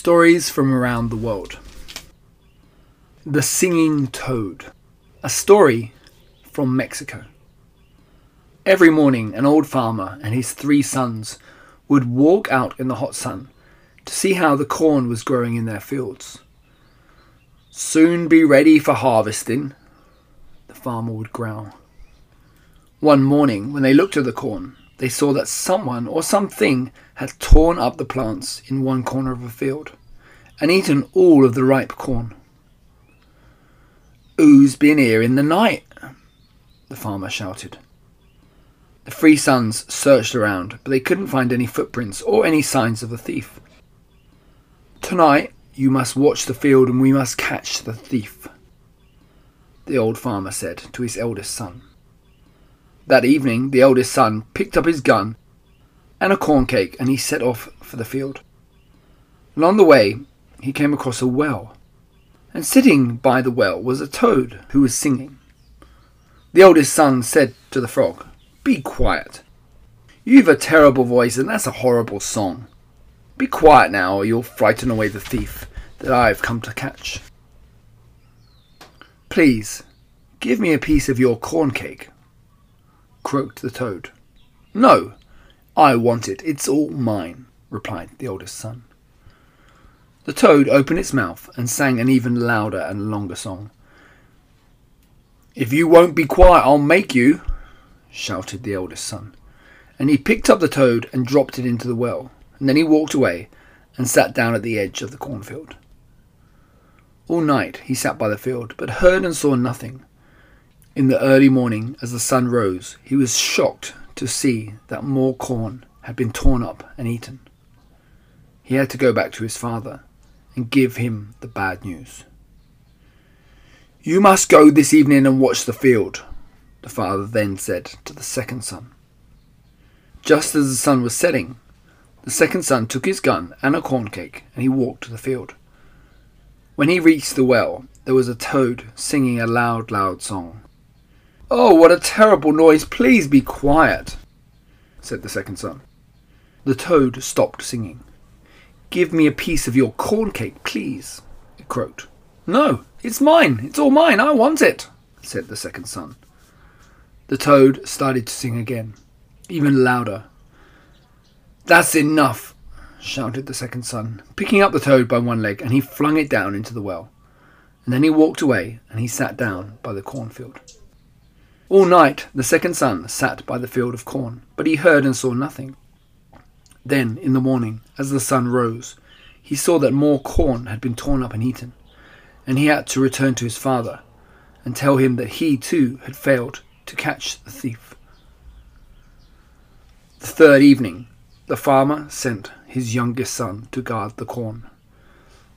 Stories from around the world. The Singing Toad. A story from Mexico. Every morning, an old farmer and his three sons would walk out in the hot sun to see how the corn was growing in their fields. Soon be ready for harvesting, the farmer would growl. One morning, when they looked at the corn, they saw that someone or something had torn up the plants in one corner of a field and eaten all of the ripe corn. Who's been here in the night? the farmer shouted. The three sons searched around, but they couldn't find any footprints or any signs of the thief. Tonight you must watch the field and we must catch the thief, the old farmer said to his eldest son. That evening, the eldest son picked up his gun and a corn cake and he set off for the field. Along the way, he came across a well, and sitting by the well was a toad who was singing. The eldest son said to the frog, Be quiet. You've a terrible voice, and that's a horrible song. Be quiet now, or you'll frighten away the thief that I've come to catch. Please, give me a piece of your corn cake, croaked the toad. No, I want it. It's all mine, replied the oldest son. The toad opened its mouth and sang an even louder and longer song. If you won't be quiet, I'll make you, shouted the eldest son. And he picked up the toad and dropped it into the well, and then he walked away and sat down at the edge of the cornfield. All night he sat by the field, but heard and saw nothing. In the early morning, as the sun rose, he was shocked to see that more corn had been torn up and eaten. He had to go back to his father and give him the bad news. You must go this evening and watch the field, the father then said to the second son. Just as the sun was setting, the second son took his gun and a corn cake and he walked to the field. When he reached the well, there was a toad singing a loud, loud song. Oh, what a terrible noise! Please be quiet, said the second son. The toad stopped singing. Give me a piece of your corn cake, please, it croaked. No, it's mine. It's all mine. I want it, said the second son. The toad started to sing again, even louder. That's enough, shouted the second son, picking up the toad by one leg, and he flung it down into the well. And then he walked away and he sat down by the cornfield. All night the second son sat by the field of corn, but he heard and saw nothing. Then, in the morning, as the sun rose, he saw that more corn had been torn up and eaten, and he had to return to his father and tell him that he too had failed to catch the thief. The third evening, the farmer sent his youngest son to guard the corn.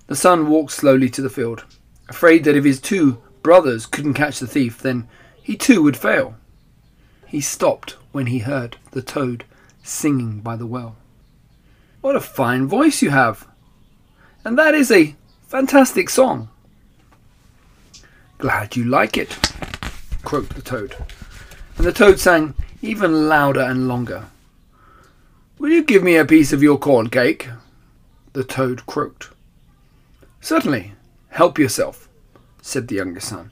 The son walked slowly to the field, afraid that if his two brothers couldn't catch the thief, then he too would fail. He stopped when he heard the toad singing by the well. What a fine voice you have! And that is a fantastic song. Glad you like it, croaked the toad. And the toad sang even louder and longer. Will you give me a piece of your corn cake? The toad croaked. Certainly, help yourself, said the younger son,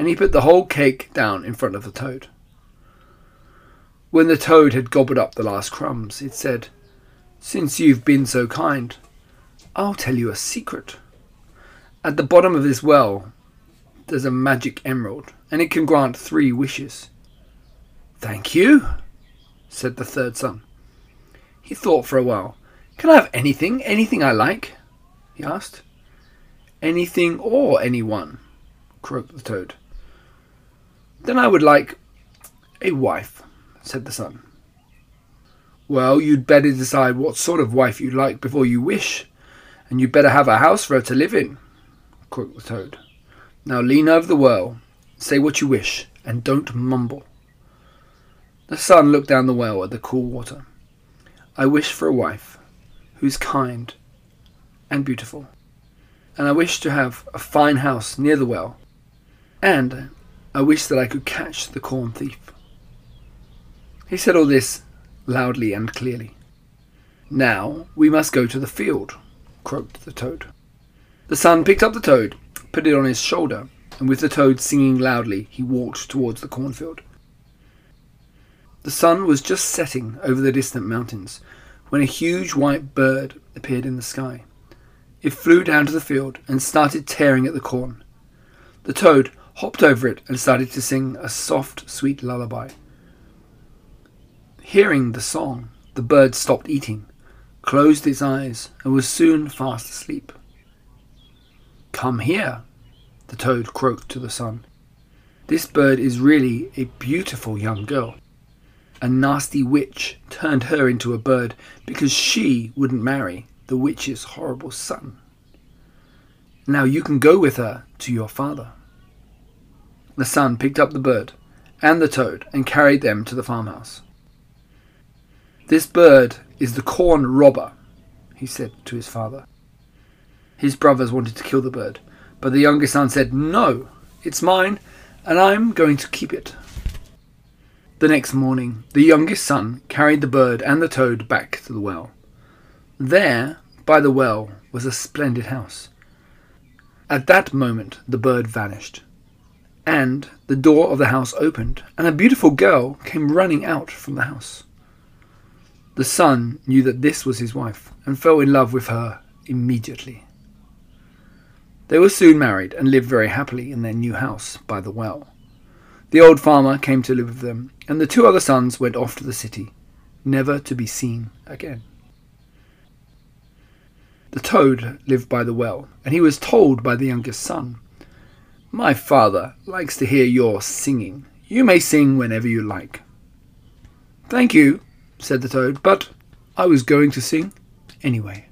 and he put the whole cake down in front of the toad. When the toad had gobbled up the last crumbs, it said, Since you've been so kind, I'll tell you a secret. At the bottom of this well, there's a magic emerald, and it can grant three wishes. Thank you, said the third son. He thought for a while. Can I have anything, anything I like? he asked. Anything or anyone, croaked the toad. Then I would like a wife, said the son. Well, you'd better decide what sort of wife you'd like before you wish, and you'd better have a house for her to live in, croaked the toad. Now lean over the well, say what you wish, and don't mumble. The son looked down the well at the cool water. I wish for a wife who's kind and beautiful, and I wish to have a fine house near the well, and I wish that I could catch the corn thief. He said all this loudly and clearly. Now we must go to the field, croaked the toad. The son picked up the toad, put it on his shoulder, and with the toad singing loudly, he walked towards the cornfield. The sun was just setting over the distant mountains when a huge white bird appeared in the sky. It flew down to the field and started tearing at the corn. The toad hopped over it and started to sing a soft, sweet lullaby. Hearing the song, the bird stopped eating, closed its eyes, and was soon fast asleep. Come here, the toad croaked to the son. This bird is really a beautiful young girl. A nasty witch turned her into a bird because she wouldn't marry the witch's horrible son. Now you can go with her to your father. The son picked up the bird and the toad and carried them to the farmhouse. This bird is the corn robber, he said to his father. His brothers wanted to kill the bird, but the youngest son said, No, it's mine, and I'm going to keep it. The next morning, the youngest son carried the bird and the toad back to the well. There, by the well, was a splendid house. At that moment, the bird vanished, and the door of the house opened, and a beautiful girl came running out from the house. The son knew that this was his wife and fell in love with her immediately. They were soon married and lived very happily in their new house by the well. The old farmer came to live with them, and the two other sons went off to the city, never to be seen again. The toad lived by the well, and he was told by the youngest son, My father likes to hear your singing. You may sing whenever you like. Thank you, said the toad, but I was going to sing anyway.